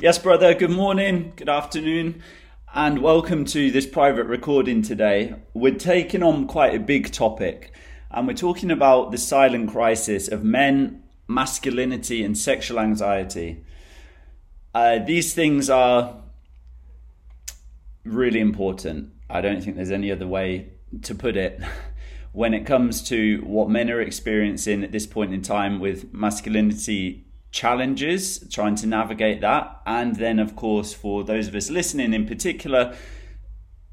Yes, brother, good morning, good afternoon, and welcome to this private recording today. We're taking on quite a big topic, and we're talking about the silent crisis of men, masculinity, and sexual anxiety. Uh, these things are really important. I don't think there's any other way to put it. when it comes to what men are experiencing at this point in time with masculinity challenges, trying to navigate that. And then, of course, for those of us listening in particular,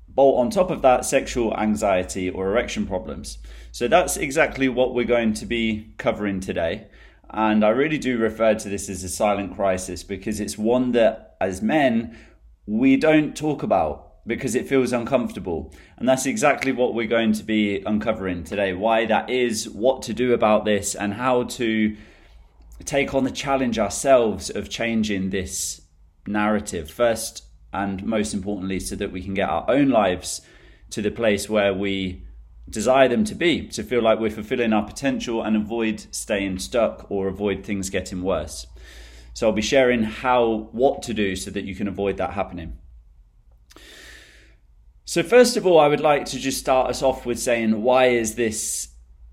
bolt on top of that sexual anxiety or erection problems. So that's exactly what we're going to be covering today. And I really do refer to this as a silent crisis because it's one that, as men, we don't talk about because it feels uncomfortable. And that's exactly what we're going to be uncovering today why that is, what to do about this, and how to take on the challenge ourselves of changing this narrative first and most importantly, so that we can get our own lives to the place where we desire them to be, to feel like we're fulfilling our potential and avoid staying stuck or avoid things getting worse. So I'll be sharing how, what to do so that you can avoid that happening. So, first of all, I would like to just start us off with saying why is this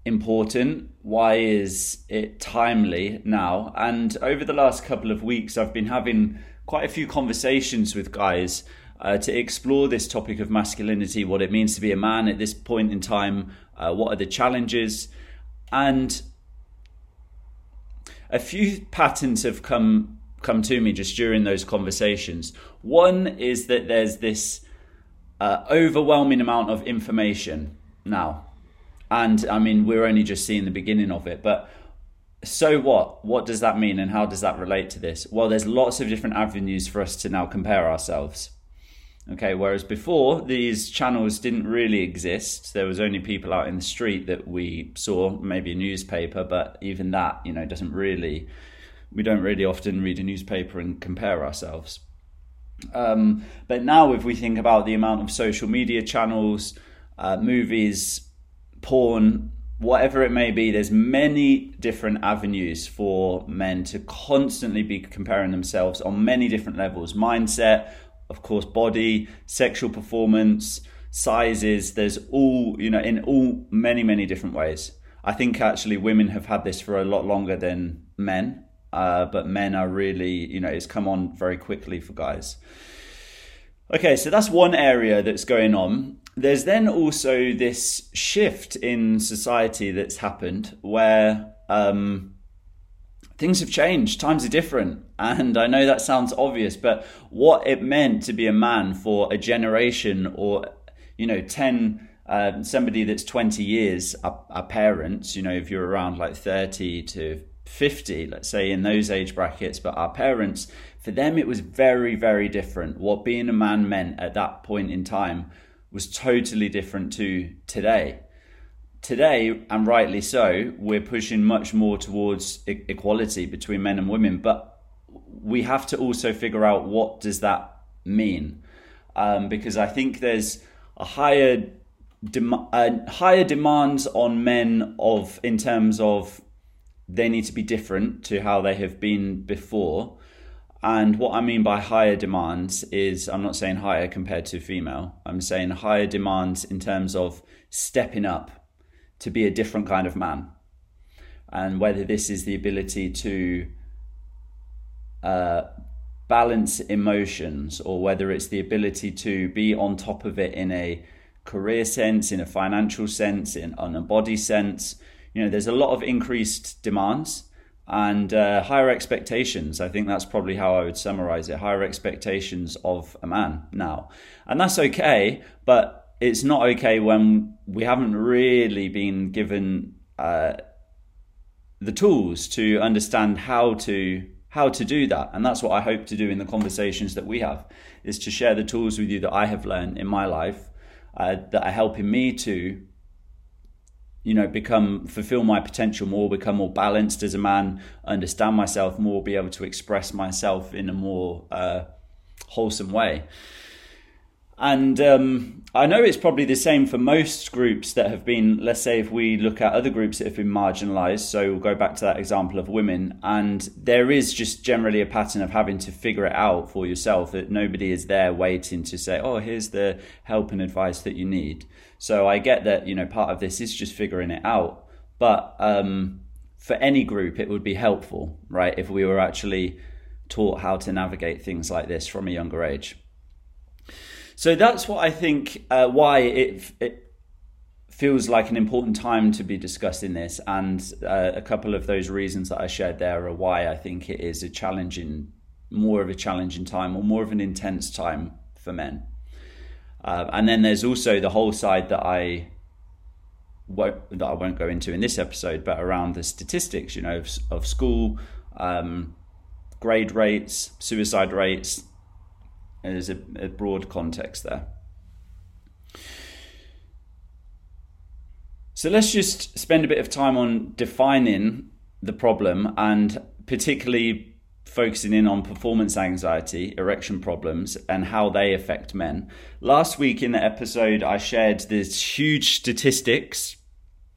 important? Why is it timely now? And over the last couple of weeks, I've been having quite a few conversations with guys uh, to explore this topic of masculinity, what it means to be a man at this point in time, uh, what are the challenges, and a few patterns have come come to me just during those conversations. One is that there's this uh, overwhelming amount of information now. And I mean, we're only just seeing the beginning of it, but so what? What does that mean and how does that relate to this? Well, there's lots of different avenues for us to now compare ourselves. Okay, whereas before these channels didn't really exist, there was only people out in the street that we saw, maybe a newspaper, but even that, you know, doesn't really, we don't really often read a newspaper and compare ourselves. Um, but now, if we think about the amount of social media channels, uh, movies, porn, whatever it may be, there's many different avenues for men to constantly be comparing themselves on many different levels mindset, of course, body, sexual performance, sizes. There's all, you know, in all many, many different ways. I think actually women have had this for a lot longer than men uh, but men are really, you know, it's come on very quickly for guys. Okay, so that's one area that's going on. There's then also this shift in society that's happened where um, things have changed, times are different. And I know that sounds obvious, but what it meant to be a man for a generation or, you know, 10, uh, somebody that's 20 years, our, our parents, you know, if you're around like 30 to 50, let's say, in those age brackets, but our parents, for them, it was very, very different. What being a man meant at that point in time was totally different to today. Today, and rightly so, we're pushing much more towards e- equality between men and women, but we have to also figure out what does that mean, um, because I think there's a higher dem- uh, higher demands on men of in terms of they need to be different to how they have been before. And what I mean by higher demands is I'm not saying higher compared to female, I'm saying higher demands in terms of stepping up to be a different kind of man. And whether this is the ability to uh, balance emotions or whether it's the ability to be on top of it in a career sense, in a financial sense, in on a body sense, you know, there's a lot of increased demands and uh, higher expectations. I think that's probably how I would summarize it. Higher expectations of a man now, and that's okay, but it's not okay when we haven't really been given uh, the tools to understand how to how to do that and that's what i hope to do in the conversations that we have is to share the tools with you that i have learned in my life uh, that are helping me to you know become fulfill my potential more become more balanced as a man understand myself more be able to express myself in a more uh, wholesome way And um, I know it's probably the same for most groups that have been, let's say, if we look at other groups that have been marginalized, so we'll go back to that example of women, and there is just generally a pattern of having to figure it out for yourself, that nobody is there waiting to say, oh, here's the help and advice that you need. So I get that, you know, part of this is just figuring it out. But um, for any group, it would be helpful, right, if we were actually taught how to navigate things like this from a younger age. So that's what I think uh, why it, it feels like an important time to be discussing this, and uh, a couple of those reasons that I shared there are why I think it is a challenging, more of a challenging time, or more of an intense time for men. Uh, and then there's also the whole side that I won't that I won't go into in this episode, but around the statistics, you know, of, of school um, grade rates, suicide rates, there's a, a broad context there. So let's just spend a bit of time on defining the problem and particularly focusing in on performance anxiety, erection problems, and how they affect men. Last week in the episode, I shared this huge statistics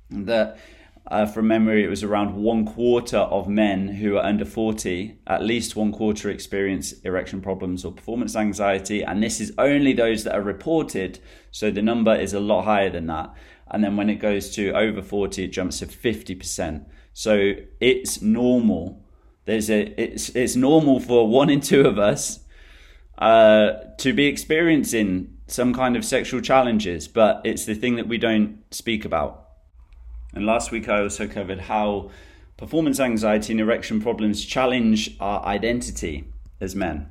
that uh, from memory, it was around one quarter of men who are under 40, at least one quarter experience erection problems or performance anxiety. And this is only those that are reported. So the number is a lot higher than that. And then when it goes to over 40, it jumps to 50%. So it's normal. There's a, it's, it's normal for one in two of us uh, to be experiencing some kind of sexual challenges, but it's the thing that we don't speak about. And last week I also covered how performance anxiety and erection problems challenge our identity as men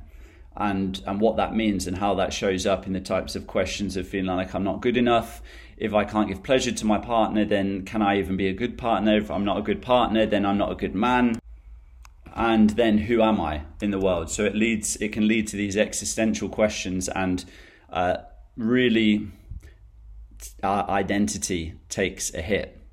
and and what that means and how that shows up in the types of questions of feeling like I'm not good enough. If I can't give pleasure to my partner, then can I even be a good partner? If I'm not a good partner, then I'm not a good man. And then who am I in the world? So it leads it can lead to these existential questions and uh, really our identity takes a hit.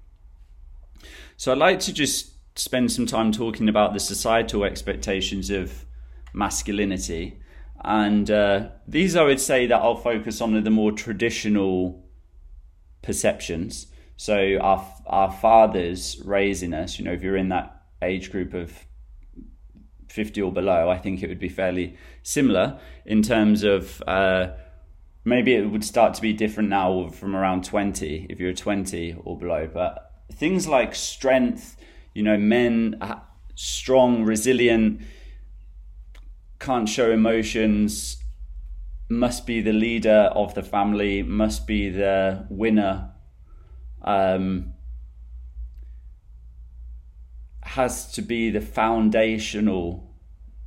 So I'd like to just spend some time talking about the societal expectations of masculinity. And uh, these, I would say, that I'll focus on the more traditional perceptions. So our our fathers raising us, you know, if you're in that age group of 50 or below, I think it would be fairly similar in terms of uh, maybe it would start to be different now from around 20 if you're 20 or below. But things like strength, you know, men strong, resilient, can't show emotions, must be the leader of the family, must be the winner, um, has to be the foundational,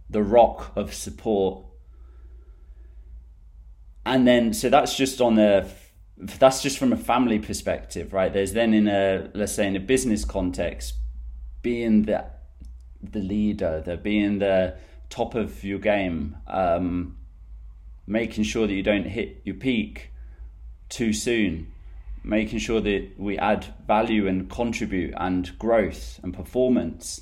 the rock of support. And then, so that's just on the that's just from a family perspective, right? There's then in a let's say in a business context, being the the leader, the being the top of your game, um, making sure that you don't hit your peak too soon, making sure that we add value and contribute and growth and performance.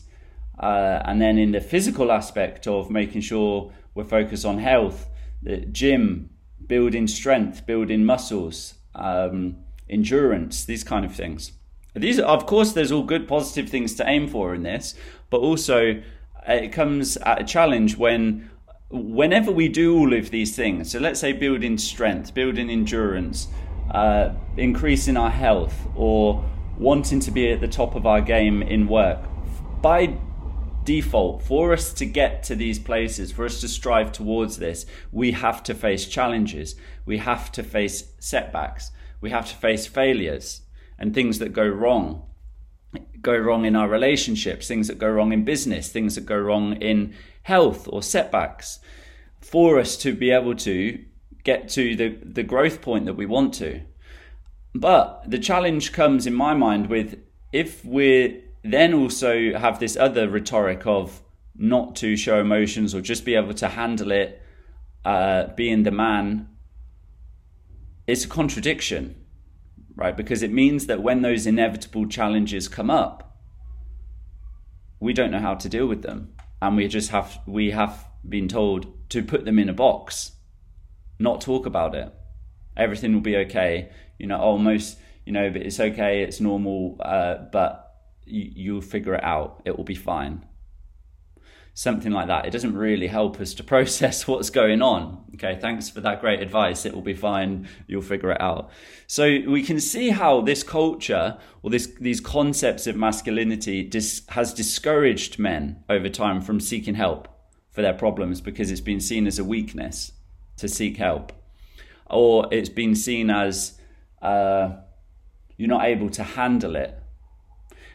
Uh, and then in the physical aspect of making sure we're focused on health, the gym, building strength, building muscles, um, endurance, these kind of things. These, of course, there's all good positive things to aim for in this, but also uh, it comes at a challenge when whenever we do all of these things so let's say building strength building endurance uh, increasing our health or wanting to be at the top of our game in work by default. For us to get to these places for us to strive towards this we have to face challenges. We have to face setbacks. We have to face failures and things that go wrong. Go wrong in our relationships things that go wrong in business things that go wrong in health or setbacks. For us to be able to get to the, the growth point that we want to. But the challenge comes in my mind with if we're then also have this other rhetoric of not to show emotions or just be able to handle it, uh, being the man, it's a contradiction, right? Because it means that when those inevitable challenges come up, we don't know how to deal with them, and we just have we have been told to put them in a box, not talk about it, everything will be okay. You know, almost, you know, but it's okay, it's normal, uh, but you, you'll figure it out. It will be fine something like that. It doesn't really help us to process what's going on. Okay, thanks for that great advice. It will be fine. You'll figure it out. So we can see how this culture or this these concepts of masculinity dis, has discouraged men over time from seeking help for their problems because it's been seen as a weakness to seek help, or it's been seen as uh, you're not able to handle it.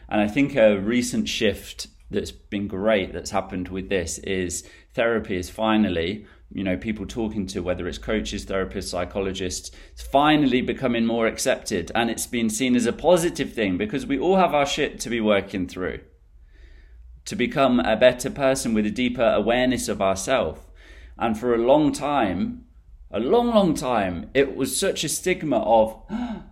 And I think a recent shift that's been great that's happened with this is therapy is finally you know people talking to whether it's coaches therapists psychologists it's finally becoming more accepted. And it's been seen as a positive thing because we all have our shit to be working through. To become a better person with a deeper awareness of ourselves and for a long time a long long time it was such a stigma of ah,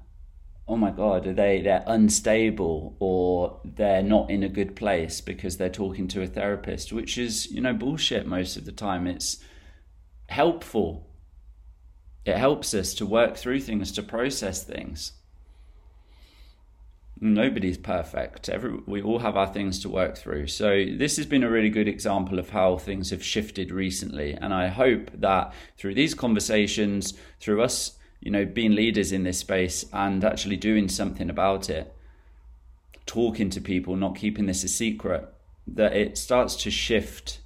oh my god are they they're unstable or they're not in a good place because they're talking to a therapist which is you know bullshit most of the time. It's helpful. It helps us to work through things to process things. Nobody's perfect. Every, we all have our things to work through. So this has been a really good example of how things have shifted recently. And i hope that through these conversations through us you know, being leaders in this space and actually doing something about it, talking to people, not keeping this a secret, that it starts to shift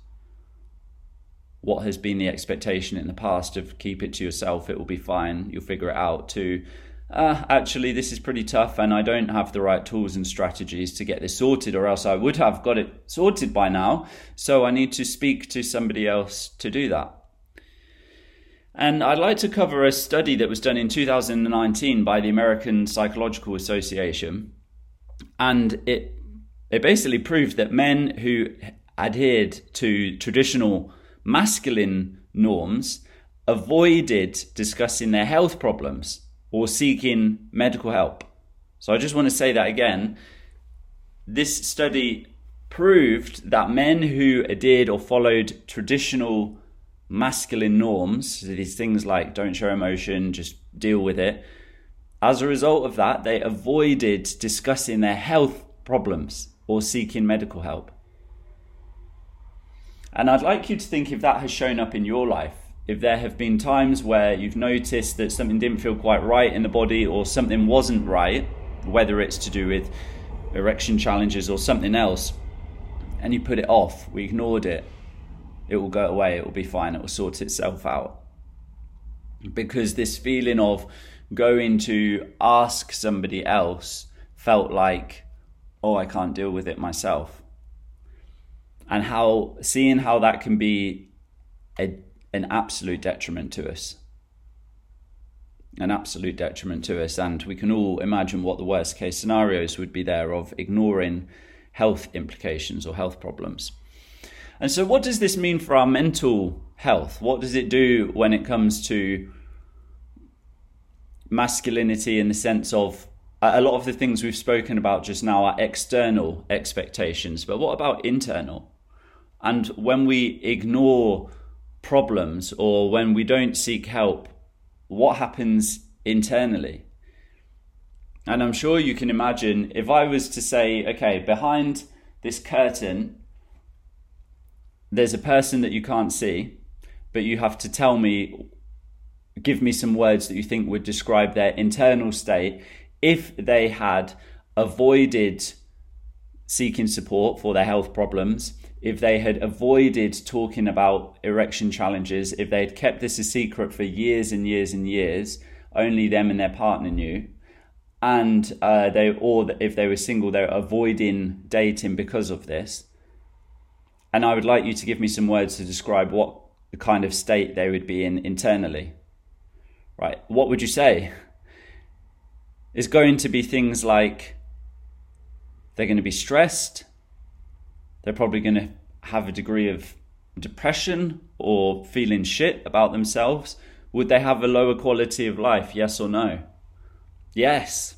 what has been the expectation in the past of keep it to yourself, it will be fine, you'll figure it out, to uh, actually, this is pretty tough, and I don't have the right tools and strategies to get this sorted, or else I would have got it sorted by now. So I need to speak to somebody else to do that. And I'd like to cover a study that was done in 2019 by the American Psychological Association. And it, it basically proved that men who adhered to traditional masculine norms avoided discussing their health problems or seeking medical help. So I just want to say that again. This study proved that men who adhered or followed traditional masculine norms, these things like don't show emotion, just deal with it. As a result of that, they avoided discussing their health problems or seeking medical help. And I'd like you to think if that has shown up in your life. If there have been times where you've noticed that something didn't feel quite right in the body or something wasn't right, whether it's to do with erection challenges or something else, and you put it off, we ignored it, it will go away, it will be fine, it will sort itself out. Because this feeling of going to ask somebody else felt like, oh, I can't deal with it myself. And how seeing how that can be a, an absolute detriment to us. An absolute detriment to us. And we can all imagine what the worst case scenarios would be there of ignoring health implications or health problems. And so, what does this mean for our mental health? What does it do when it comes to masculinity in the sense of uh, a lot of the things we've spoken about just now are external expectations, but what about internal? And when we ignore problems or when we don't seek help, what happens internally? And I'm sure you can imagine if I was to say, okay, behind this curtain there's a person that you can't see, but you have to tell me, give me some words that you think would describe their internal state if they had avoided seeking support for their health problems, if they had avoided talking about erection challenges, if they had kept this a secret for years and years and years, only them and their partner knew, and uh, they or if they were single, they're avoiding dating because of this and I would like you to give me some words to describe what the kind of state they would be in internally. Right? What would you say? Is going to be things like they're going to be stressed, they're probably going to have a degree of depression or feeling shit about themselves. Would they have a lower quality of life? Yes or no? Yes.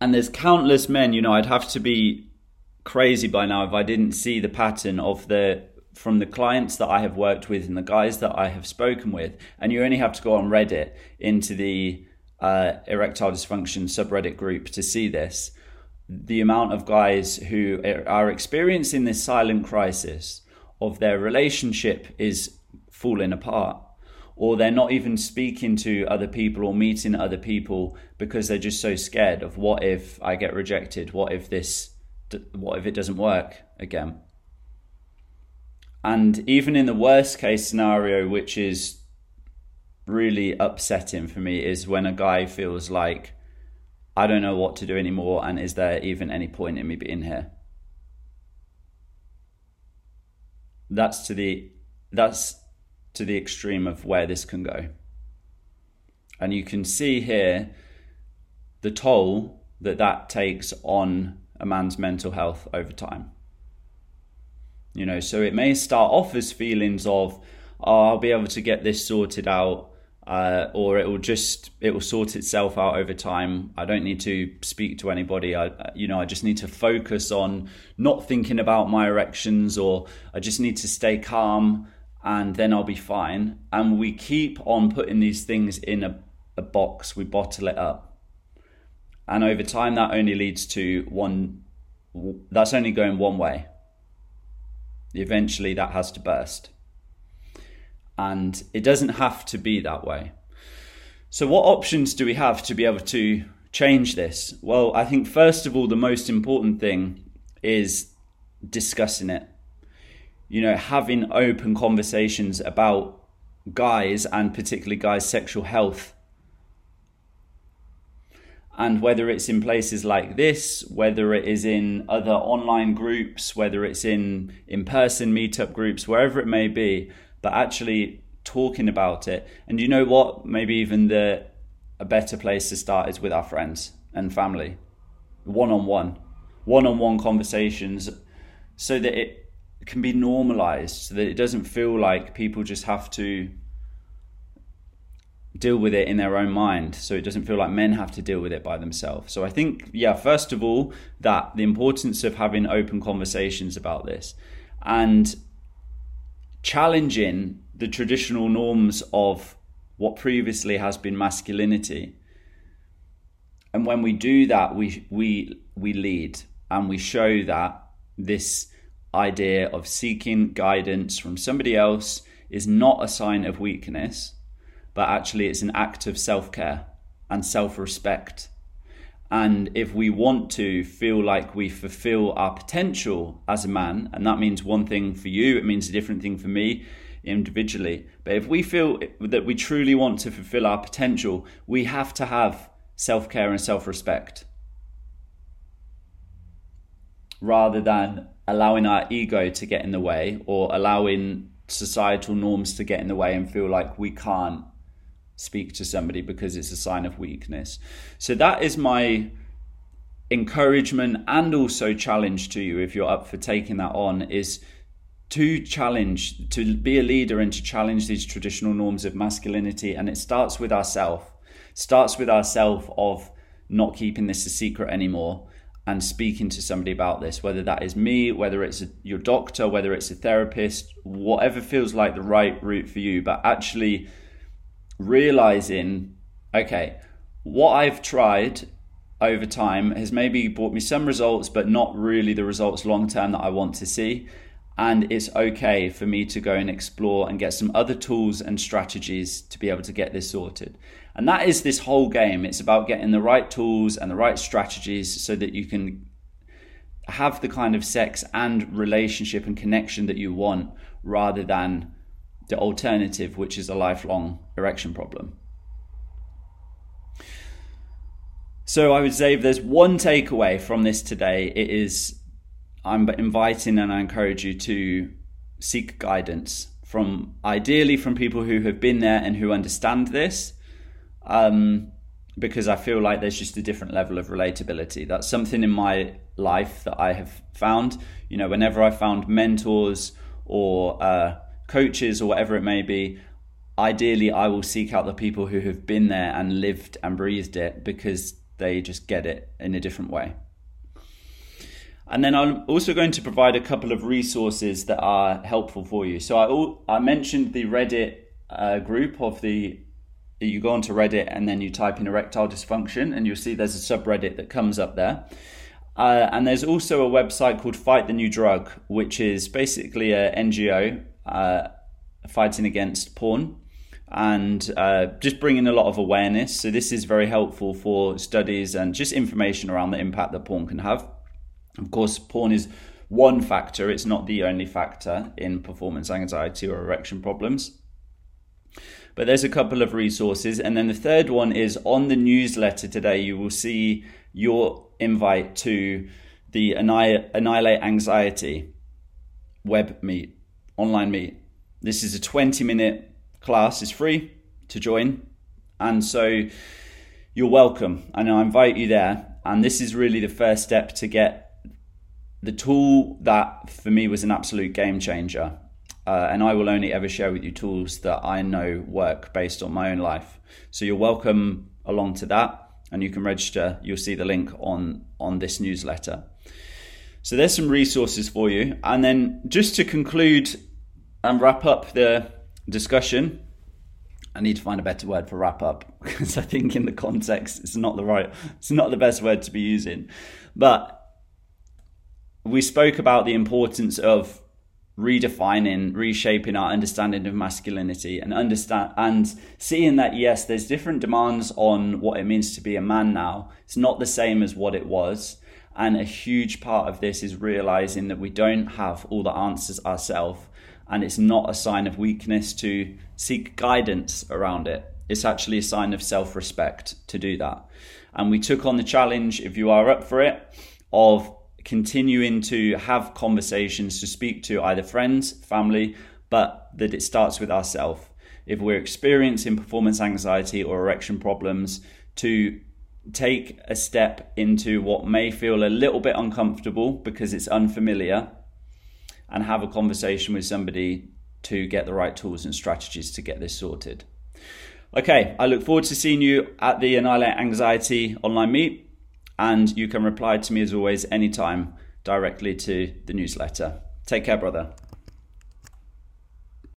And there's countless men you know i'd have to be crazy by now if i didn't see the pattern of the from the clients that I have worked with and the guys that I have spoken with, and you only have to go on Reddit into the uh, erectile dysfunction subreddit group to see this. The amount of guys who are experiencing this silent crisis of their relationship is falling apart, or they're not even speaking to other people or meeting other people because they're just so scared of what if I get rejected? What if this? What if it doesn't work again? And even in the worst case scenario, which is really upsetting for me, is when a guy feels like, I don't know what to do anymore, and is there even any point in me being here? That's to the that's to the extreme of where this can go. And you can see here the toll that that takes on a man's mental health over time. You know, so it may start off as feelings of, oh, I'll be able to get this sorted out, uh, or it will just it will sort itself out over time. I don't need to speak to anybody. I, you know, I just need to focus on not thinking about my erections, or I just need to stay calm, and then I'll be fine. And we keep on putting these things in a, a box. We bottle it up, and over time, that only leads to one. That's only going one way Eventually, that has to burst. And it doesn't have to be that way. So, what options do we have to be able to change this? Well, I think first of all, the most important thing is discussing it. You know, having open conversations about guys and particularly guys' sexual health and whether it's in places like this, whether it is in other online groups, whether it's in in person meetup groups, wherever it may be, but actually talking about it. And you know what? Maybe even the a better place to start is with our friends and family, one on one, one on one conversations, so that it can be normalized, so that it doesn't feel like people just have to deal with it in their own mind. So it doesn't feel like men have to deal with it by themselves. So i think yeah first of all that the importance of having open conversations about this and challenging the traditional norms of what previously has been masculinity. And when we do that we we we lead and we show that this idea of seeking guidance from somebody else is not a sign of weakness but actually it's an act of self care and self respect. And if we want to feel like we fulfill our potential as a man, and that means one thing for you, it means a different thing for me individually. But if we feel that we truly want to fulfill our potential, we have to have self care and self respect rather than allowing our ego to get in the way or allowing societal norms to get in the way and feel like we can't speak to somebody because it's a sign of weakness. So that is my encouragement and also challenge to you if you're up for taking that on is to challenge to be a leader and to challenge these traditional norms of masculinity. And it starts with ourself. Starts with ourself of not keeping this a secret anymore and speaking to somebody about this whether that is me whether it's a, your doctor whether it's a therapist whatever feels like the right route for you but actually realizing, okay, what I've tried over time has maybe brought me some results, but not really the results long term that I want to see. And it's okay for me to go and explore and get some other tools and strategies to be able to get this sorted. And that is this whole game. It's about getting the right tools and the right strategies so that you can have the kind of sex and relationship and connection that you want rather than the alternative, which is a lifelong erection problem. So I would say if there's one takeaway from this today, it is I'm inviting and I encourage you to seek guidance from ideally from people who have been there and who understand this. Um, because I feel like there's just a different level of relatability. That's something in my life that I have found. You know, whenever I found mentors or uh, coaches or whatever it may be, ideally I will seek out the people who have been there and lived and breathed it because they just get it in a different way. And then I'm also going to provide a couple of resources that are helpful for you. So I, I mentioned the Reddit uh, group of the you go onto Reddit and then you type in erectile dysfunction and you'll see there's a subreddit that comes up there. Uh, and there's also a website called Fight the New Drug, which is basically a NGO uh, fighting against porn and uh, just bringing a lot of awareness. So this is very helpful for studies and just information around the impact that porn can have. Of course, porn is one factor; it's not the only factor in performance anxiety or erection problems. But there's a couple of resources, and then the third one is on the newsletter today. You will see your invite to the Annihilate Anxiety web meet, online meet. This is a 20 minute class, it's free to join. And so you're welcome, and I invite you there. And this is really the first step to get the tool that for me was an absolute game changer. Uh, and I will only ever share with you tools that I know work based on my own life. So you're welcome along to that and you can register. You'll see the link on on this newsletter. So there's some resources for you. And then just to conclude and wrap up the discussion, I need to find a better word for wrap up because I think in the context it's not the right it's not the best word to be using. But we spoke about the importance of redefining, reshaping our understanding of masculinity and understand and seeing that yes, there's different demands on what it means to be a man now. It's not the same as what it was. And a huge part of this is realizing that we don't have all the answers ourselves. And it's not a sign of weakness to seek guidance around it. It's actually a sign of self respect to do that. And we took on the challenge, if you are up for it, of continuing to have conversations to speak to either friends, family, but that it starts with ourselves. If we're experiencing performance anxiety or erection problems, to take a step into what may feel a little bit uncomfortable because it's unfamiliar and have a conversation with somebody to get the right tools and strategies to get this sorted. Okay, I look forward to seeing you at the Annihilate Anxiety online meet and you can reply to me as always anytime directly to the newsletter. Take care, brother.